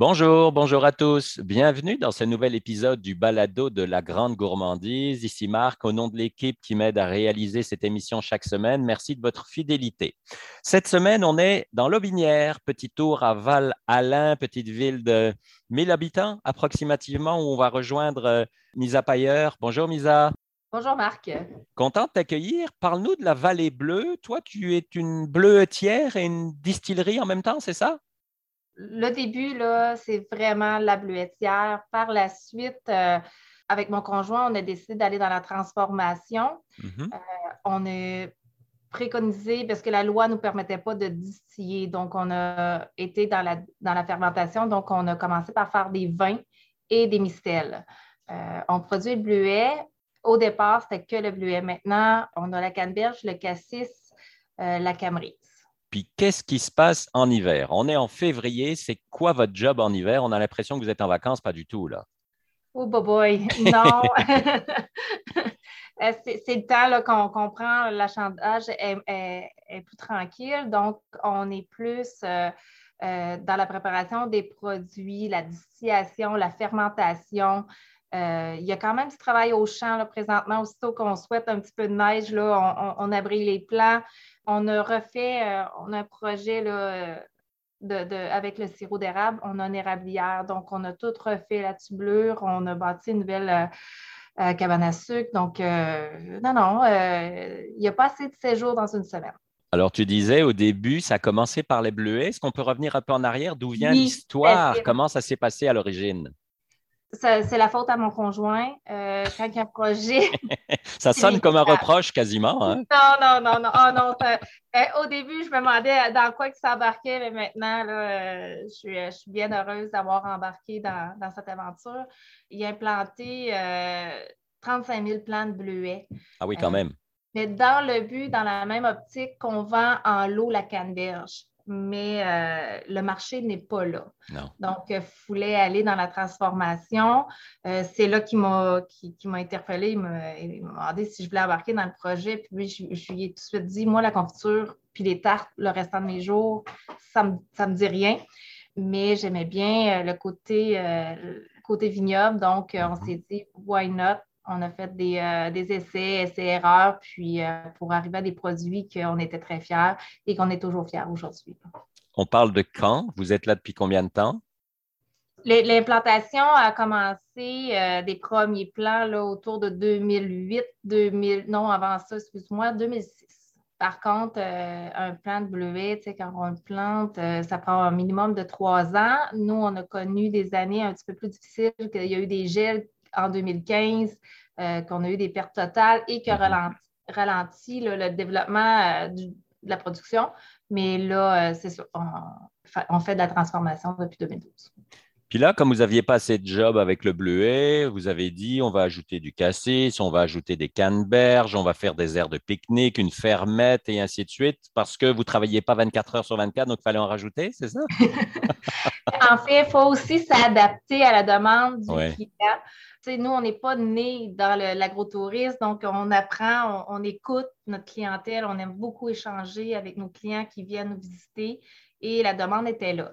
Bonjour, bonjour à tous. Bienvenue dans ce nouvel épisode du Balado de la Grande Gourmandise. Ici Marc, au nom de l'équipe qui m'aide à réaliser cette émission chaque semaine. Merci de votre fidélité. Cette semaine, on est dans l'Aubinière, petit tour à Val-Alain, petite ville de 1000 habitants approximativement, où on va rejoindre euh, Misa Payer. Bonjour Misa. Bonjour Marc. Content de t'accueillir. Parle-nous de la Vallée Bleue. Toi, tu es une bleuetière et une distillerie en même temps, c'est ça? Le début, là, c'est vraiment la bleuetière. Par la suite, euh, avec mon conjoint, on a décidé d'aller dans la transformation. Mm-hmm. Euh, on a préconisé, parce que la loi ne nous permettait pas de distiller, donc on a été dans la, dans la fermentation, donc on a commencé par faire des vins et des mistels. Euh, on produit le bleuet. Au départ, c'était que le bleuet. Maintenant, on a la canneberge, le cassis, la camerise. Puis qu'est-ce qui se passe en hiver? On est en février, c'est quoi votre job en hiver? On a l'impression que vous êtes en vacances, pas du tout, là. Oh, boy, non. Euh, c'est le temps qu'on comprend, l'achandage est, est, plus tranquille, donc on est plus euh, euh, dans la préparation des produits, la distillation, la fermentation. Il y a quand même du travail au champ là, présentement. Aussitôt qu'on souhaite un petit peu de neige, là, on, on, on les plants on a refait, euh, on a un projet là, de, avec le sirop d'érable, on a une érablière. Donc, on a tout refait la tublure, on a bâti une nouvelle euh, euh, cabane à sucre. Donc, non, non, il n'y a pas assez de séjours dans une semaine. Alors, tu disais au début, ça a commencé par les bleuets. Est-ce qu'on peut revenir un peu en arrière? D'où vient l'histoire? Comment ça s'est passé à l'origine? C'est la faute à mon conjoint. Euh, quand il y a un projet. ça sonne comme un reproche quasiment. Hein? Non, non, non, non. Oh, non euh, au début, je me demandais dans quoi il s'embarquait, mais maintenant, là, euh, je, suis, bien heureuse d'avoir embarqué dans, cette aventure. Il a implanté 35 000 plants de bleuets. Ah oui, quand même. Mais dans le but, dans la même optique qu'on vend en lot la canneberge mais euh, le marché n'est pas là. Donc, il voulait aller dans la transformation. Euh, c'est là qu'il m'a qui, interpellé. Il m'a demandé si je voulais embarquer dans le projet. Puis je, lui ai tout de suite dit, moi, la confiture, puis les tartes, le restant de mes jours, ça ne me, dit rien. Mais j'aimais bien euh, le côté, côté vignoble. Donc, on mm-hmm. s'est dit, why not? On a fait des, euh, essais, essais-erreurs, puis euh, pour arriver à des produits qu'on était très fiers et qu'on est toujours fiers aujourd'hui. On parle de quand? Vous êtes là depuis combien de temps? L'implantation a commencé euh, des premiers plans là, autour de 2008, 2000, non, avant ça, excuse-moi, 2006. Par contre, un plant de bleuet, quand on le plante, ça prend un minimum de trois ans. Nous, on a connu des années un petit peu plus difficiles, qu'il y a eu des gels en 2015, euh, qu'on a eu des pertes totales et qui a mhm. ralenti, le développement euh, de la production. Mais là, euh, c'est sûr, on, fait de la transformation depuis 2012. Puis là, comme vous n'aviez pas assez de job avec le bleuet, vous avez dit on va ajouter du cassis, on va ajouter des canneberges, on va faire des aires de pique-nique, une fermette et ainsi de suite, parce que vous ne travailliez pas 24 heures sur 24, donc il fallait en rajouter, c'est ça? en fait, il faut aussi s'adapter à la demande du client nous, on n'est pas nés dans l'agrotourisme, donc on apprend, on, écoute notre clientèle, on aime beaucoup échanger avec nos clients qui viennent nous visiter et la demande était là.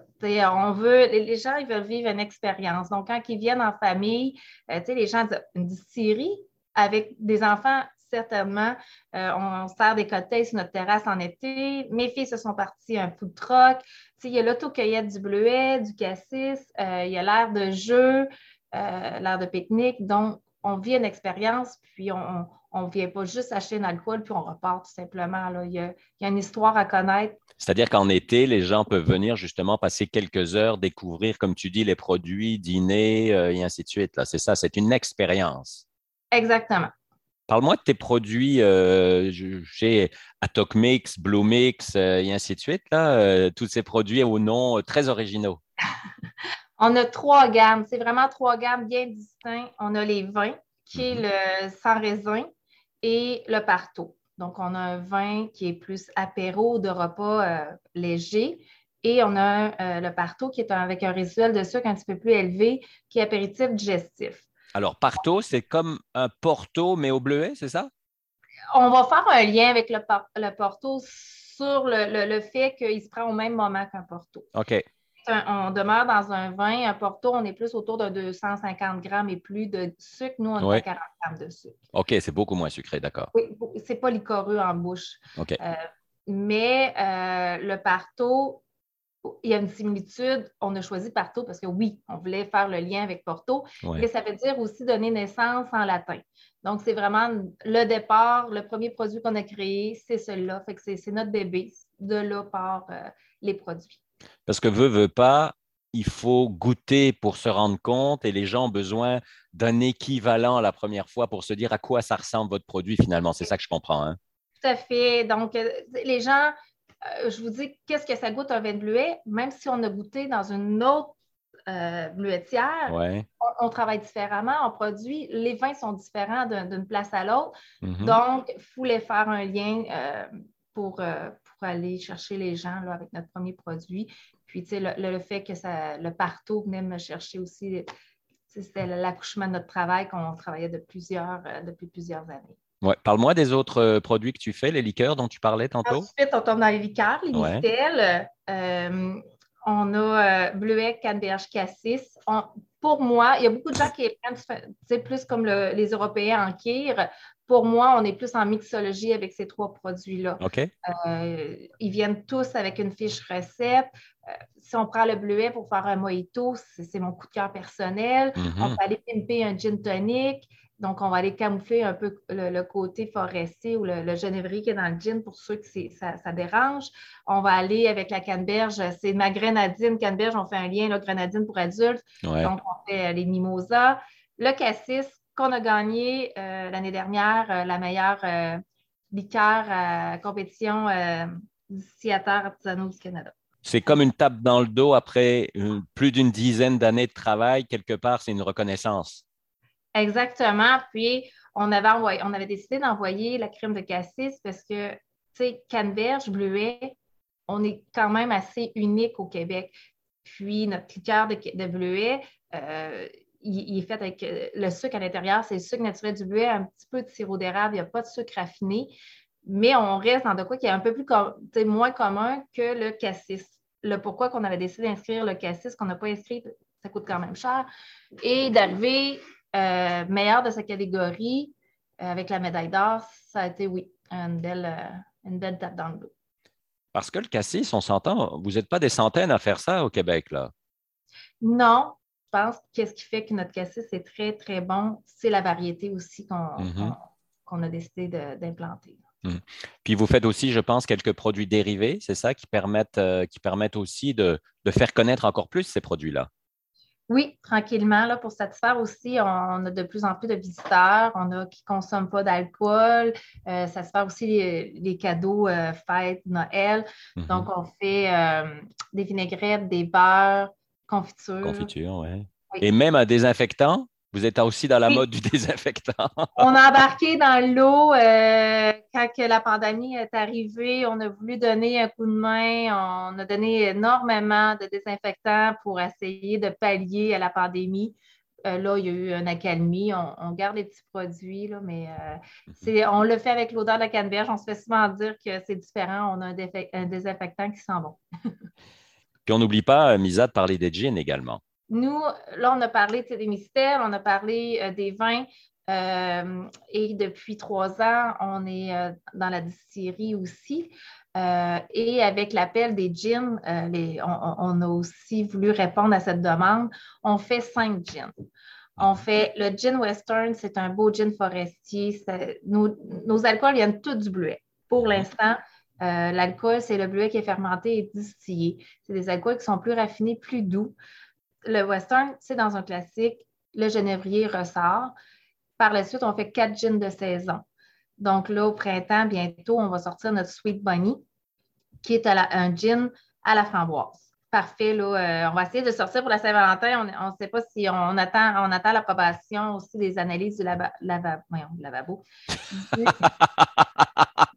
on veut, les gens, ils veulent vivre une expérience. Donc, quand ils viennent en famille, euh, les gens disent une avec des enfants, certainement. Euh, on, sert des cocktails sur notre terrasse en été. Mes filles se sont parties un food truck. Il y a l'autocueillette du bleuet, du cassis, euh, il y a l'air de jeu. Euh, l'air de pique-nique. Donc, on vit une expérience, puis on ne vient pas juste acheter un alcool, puis on repart tout simplement. Là. Il, y a, une histoire à connaître. C'est-à-dire qu'en été, les gens peuvent venir justement passer quelques heures, découvrir, comme tu dis, les produits, dîner euh, et ainsi de suite. C'est ça, c'est une expérience. Exactement. Parle-moi de tes produits euh, chez Atoc Mix, Blue Mix et ainsi de suite. Là, tous ces produits aux noms très originaux. On a trois gammes. C'est vraiment trois gammes bien distinctes. On a les vins, qui est mhm. le sans raisin, et le parto. Donc, on a un vin qui est plus apéro de repas euh, léger. Et on a euh, le parto qui est avec un résiduel de sucre un petit peu plus élevé, qui est apéritif digestif. Alors, parto, c'est comme un porto, mais au bleuet, c'est ça? On va faire un lien avec le, porto sur le, le fait qu'il se prend au même moment qu'un porto. OK. On demeure dans un vin, un Porto, on est plus autour de 250 grammes et plus de sucre. Nous, on est à 40 grammes de sucre. OK, c'est beaucoup moins sucré, d'accord. Oui, c'est pas licoreux en bouche. OK. Euh, mais euh, le Porto, il y a une similitude. On a choisi Porto parce que oui, on voulait faire le lien avec Porto, mais ça veut dire aussi donner naissance en latin. Donc, c'est vraiment le départ, le premier produit qu'on a créé, c'est celui-là. Fait que c'est notre bébé. De là part euh, les produits. Parce que veut, veut pas, il faut goûter pour se rendre compte et les gens ont besoin d'un équivalent la première fois pour se dire à quoi ça ressemble votre produit finalement. C'est ça que je comprends. Hein? Tout à fait. Donc, euh, les gens, euh, je vous dis, qu'est-ce que ça goûte un vin de bleuet? Même si on a goûté dans une autre euh, bleuetière, on, travaille différemment, on produit, les vins sont différents d'une place à l'autre. Mm-hmm. Donc, il fallait faire un lien pour, pour aller chercher les gens là, avec notre premier produit. Puis, tu sais, le, fait que ça, le partout venait me chercher aussi, c'était l'accouchement de notre travail qu'on travaillait de plusieurs, euh, depuis plusieurs années. Ouais. Parle-moi des autres euh, produits que tu fais, les liqueurs dont tu parlais tantôt. Ensuite, on tombe dans les liqueurs, les ouais. Euh, on a Bleuet, Canberge, Cassis. Pour moi, il y a beaucoup de gens qui prennent plus comme les Européens en kir. Pour moi, on est plus en mixologie avec ces trois produits-là. Euh, ils viennent tous avec une fiche recette. Euh, si on prend le bleuet pour faire un mojito, c'est mon coup de cœur personnel. Mm-hmm. On va aller pimper un gin tonic. Donc, on va aller camoufler un peu le, côté forestier ou le, le, genévrier qui est dans le gin pour ceux que ça, ça, dérange. On va aller avec la canneberge. C'est ma grenadine. Canneberge, on fait un lien, là, grenadine pour adultes. Donc, on fait les mimosas. Le cassis, qu'on a gagné euh, l'année dernière euh, la meilleure euh, liqueur à compétition distillataire artisanaux du Canada. C'est comme une tape dans le dos après plus d'une dizaine d'années de travail. Quelque part, c'est une reconnaissance. Exactement. Puis, on avait, on avait décidé d'envoyer la crème de cassis parce que, tu sais, canneberge, bleuet, on est quand même assez unique au Québec. Puis, notre liqueur de, de bleuet, il, est fait avec euh, le sucre à l'intérieur, c'est le sucre naturel du bleuet, un petit peu de sirop d'érable, il n'y a pas de sucre raffiné, mais on reste dans de quoi qui est un peu plus moins commun que le cassis. Le pourquoi qu'on avait décidé d'inscrire le cassis, qu'on n'a pas inscrit, ça coûte quand même cher, et d'arriver euh, meilleur de sa catégorie euh, avec la médaille d'or, ça a été, oui, une belle, une belle tape dans le dos. Parce que le cassis, on s'entend, vous n'êtes pas des centaines à faire ça au Québec, là. Non, je pense qu'est-ce qui fait que notre cassis est très, très bon, c'est la variété aussi qu'on mm-hmm. a décidé d'implanter. Mm. Puis vous faites aussi, je pense, quelques produits dérivés, c'est ça, qui permettent, euh, qui permettent aussi de, faire connaître encore plus ces produits-là. Oui, tranquillement, là, pour satisfaire aussi, on a de plus en plus de visiteurs, on a qui ne consomment pas d'alcool, euh, ça se fait aussi les, cadeaux euh, fêtes, Noël. Mm-hmm. Donc, on fait des vinaigrettes, des beurres, Confiture. Confiture, oui. Et même un désinfectant? Vous êtes aussi dans la mode du désinfectant. on a embarqué dans l'eau euh, quand la pandémie est arrivée. On a voulu donner un coup de main. On a donné énormément de désinfectants pour essayer de pallier à la pandémie. Euh, là, il y a eu une accalmie. On, garde les petits produits, là, mais euh, mhm. on le fait avec l'odeur de la canneberge. On se fait souvent dire que c'est différent. On a un, un désinfectant qui sent bon. Puis on n'oublie pas, Misa, de parler des gins également. Nous, là, on a parlé des mystères, on a parlé euh, des vins. Euh, et depuis trois ans, on est dans la distillerie aussi. et avec l'appel des gins, on, a aussi voulu répondre à cette demande. On fait cinq gins. On fait le gin western, c'est un beau gin forestier. nos, alcools viennent tous du bleuet. Pour l'instant, euh, l'alcool, c'est le bleuet qui est fermenté et distillé. C'est des alcools qui sont plus raffinés, plus doux. Le western, c'est dans un classique. Le genévrier ressort. Par la suite, on fait quatre gins de saison. Donc là, au printemps, bientôt, on va sortir notre Sweet Bunny, qui est un gin à la framboise. Parfait. Là, euh, on va essayer de sortir pour la Saint-Valentin. On ne sait pas si on attend, on attend l'approbation aussi des analyses du lavabo.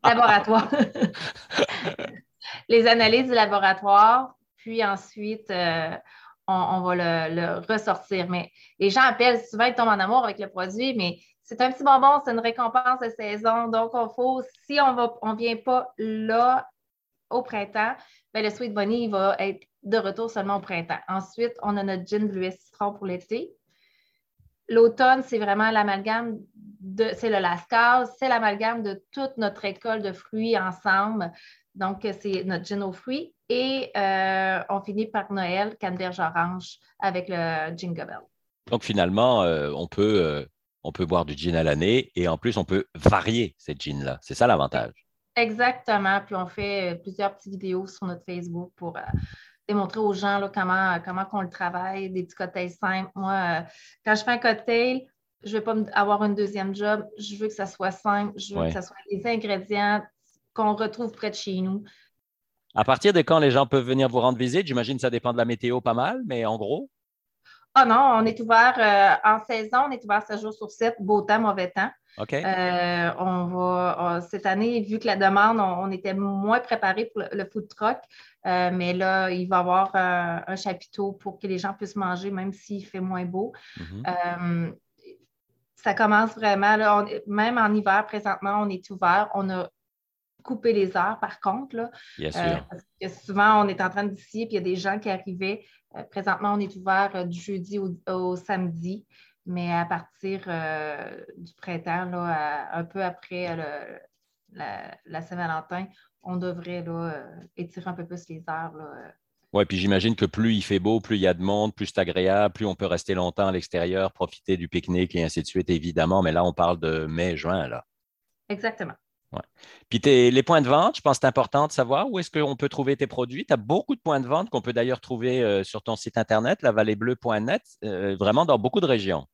laboratoire. les analyses du laboratoire, puis ensuite, euh, on, va le, ressortir. Mais les gens appellent souvent, ils tombent en amour avec le produit, mais c'est un petit bonbon, c'est une récompense de saison. Donc, il faut, si on ne on vient pas là au printemps, ben, le Sweet Bunny va être de retour seulement au printemps. Ensuite, on a notre gin bleuet citron pour l'été. L'automne, c'est vraiment l'amalgame de, c'est le lascar, c'est l'amalgame de toute notre école de fruits ensemble. Donc, c'est notre gin aux fruits. Et euh, on finit par Noël, canneberge orange avec le Jingle Bell. Donc, finalement, euh, on, peut, euh, on peut boire du gin à l'année et en plus, on peut varier cette gin-là. C'est ça l'avantage. Exactement. Puis, on fait plusieurs petites vidéos sur notre Facebook pour démontrer aux gens comment, comment on le travaille, des petits cocktails simples. Moi, quand je fais un cocktail, je ne vais pas avoir une deuxième job. Je veux que ça soit simple. Je veux que ça soit les ingrédients qu'on retrouve près de chez nous. À partir de quand les gens peuvent venir vous rendre visite? J'imagine que ça dépend de la météo pas mal, mais en gros? Ah non, on est ouvert euh, en saison, on est ouvert 7 jours sur 7, beau temps, mauvais temps. OK. Euh, on va, cette année, vu que la demande, on, était moins préparé pour le, food truck, euh, mais là, il va y avoir un chapiteau pour que les gens puissent manger, même s'il fait moins beau. Mm-hmm. ça commence vraiment, même en hiver, présentement, on est ouvert. On a couper les heures, par contre. Là, Bien euh, sûr. parce que souvent, on est en train de puis il y a des gens qui arrivaient. Euh, présentement, on est ouvert euh, du jeudi au, samedi, mais à partir du printemps, là, un peu après la, Saint-Valentin, on devrait là, étirer un peu plus les heures. Oui, puis j'imagine que plus il fait beau, plus il y a de monde, plus c'est agréable, plus on peut rester longtemps à l'extérieur, profiter du pique-nique et ainsi de suite, évidemment. Mais là, on parle de mai-juin, là. Exactement. Ouais. Puis les points de vente, je pense que c'est important de savoir où est-ce qu'on peut trouver tes produits. Tu as beaucoup de points de vente qu'on peut d'ailleurs trouver euh, sur ton site internet, lavallebleu.net, euh, vraiment dans beaucoup de régions.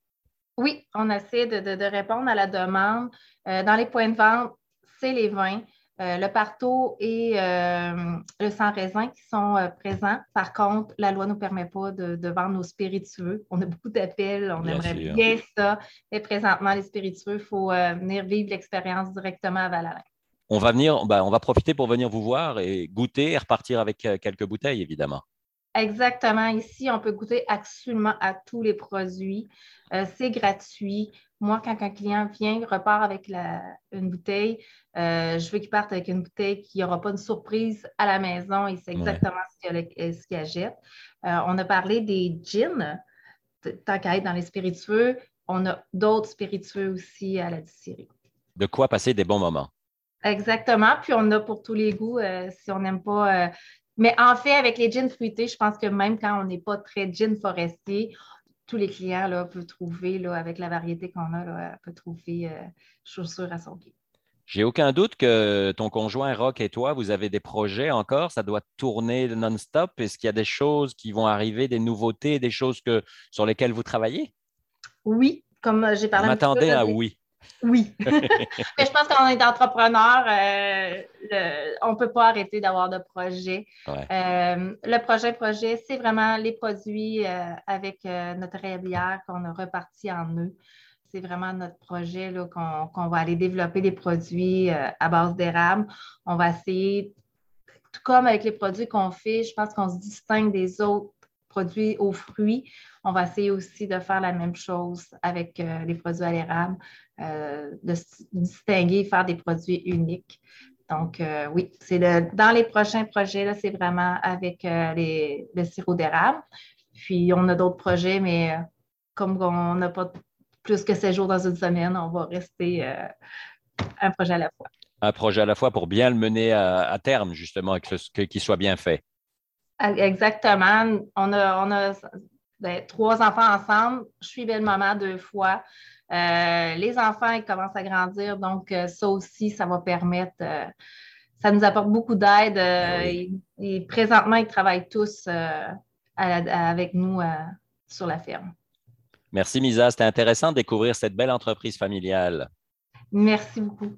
Oui, on essaie de, répondre à la demande. Euh, dans les points de vente, c'est les vins. Euh, le partout et euh, le sans raisin qui sont euh, présents. Par contre, la loi ne nous permet pas de, vendre nos spiritueux. On a beaucoup d'appels, on aimerait bien ça. Mais présentement, les spiritueux, il faut venir vivre l'expérience directement à Valalin. On va venir, ben, on va profiter pour venir vous voir et goûter et repartir avec quelques bouteilles, évidemment. Exactement. Ici, on peut goûter absolument à tous les produits. c'est gratuit. Moi, quand un client vient, repart avec une bouteille, euh, je veux qu'il parte avec une bouteille qui n'aura pas de surprise à la maison et c'est exactement ce qu'il achète. Euh, on a parlé des gins, tant qu'à être dans les spiritueux. On a d'autres spiritueux aussi à la distillerie. De quoi passer des bons moments. Exactement. Puis on a pour tous les goûts, euh, si on n'aime pas. mais en fait, avec les gins fruités, je pense que même quand on n'est pas très gin forestier, tous les clients là, peuvent trouver, là, avec la variété qu'on a, là, peuvent trouver euh, chaussures à son pied. J'ai aucun doute que ton conjoint Rock et toi, vous avez des projets encore. Ça doit tourner non-stop. Est-ce qu'il y a des choses qui vont arriver, des nouveautés, des choses que, sur lesquelles vous travaillez? Oui, comme euh, j'ai parlé. Je m'attendais à oui. Oui. Mais je pense qu'on est entrepreneur, euh, on ne peut pas arrêter d'avoir de projets. Euh, le projet projet, c'est vraiment les produits euh, avec notre réabilière qu'on a reparti en eux. C'est vraiment notre projet qu'on va aller développer des produits à base d'érable. On va essayer, tout comme avec les produits qu'on fait, je pense qu'on se distingue des autres produits aux fruits. On va essayer aussi de faire la même chose avec les produits à l'érable. Euh, de distinguer, faire des produits uniques. Donc, euh, oui, c'est dans les prochains projets, c'est vraiment avec euh, les, le sirop d'érable. Puis, on a d'autres projets, mais comme on n'a pas plus que 16 jours dans une semaine, on va rester un projet à la fois. Un projet à la fois pour bien le mener à, terme, justement, qu'il soit bien fait. Exactement. On a, on a ben, trois enfants ensemble. Je suis belle-maman deux fois. Euh, les enfants, ils commencent à grandir, donc euh, ça aussi, ça va permettre, euh, ça nous apporte beaucoup d'aide. Ben et, présentement, ils travaillent tous avec nous sur la ferme. Merci, Misa. C'était intéressant de découvrir cette belle entreprise familiale. Merci beaucoup.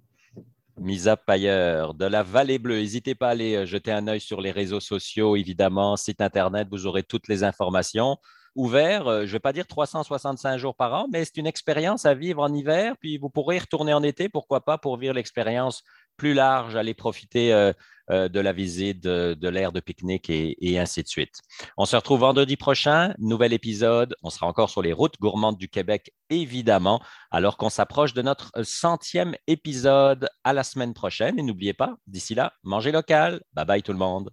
Misa Payer de la Vallée Bleue. N'hésitez pas à aller jeter un œil sur les réseaux sociaux, évidemment, site Internet, vous aurez toutes les informations ouvert, euh, je ne vais pas dire 365 jours par an, mais c'est une expérience à vivre en hiver, puis vous pourrez retourner en été, pourquoi pas, pour vivre l'expérience plus large, aller profiter euh, euh, de la visite, de, l'aire de pique-nique et, ainsi de suite. On se retrouve vendredi prochain, nouvel épisode. On sera encore sur les routes gourmandes du Québec, évidemment, alors qu'on s'approche de notre centième épisode à la semaine prochaine. Et n'oubliez pas, d'ici là, mangez local. Bye bye tout le monde.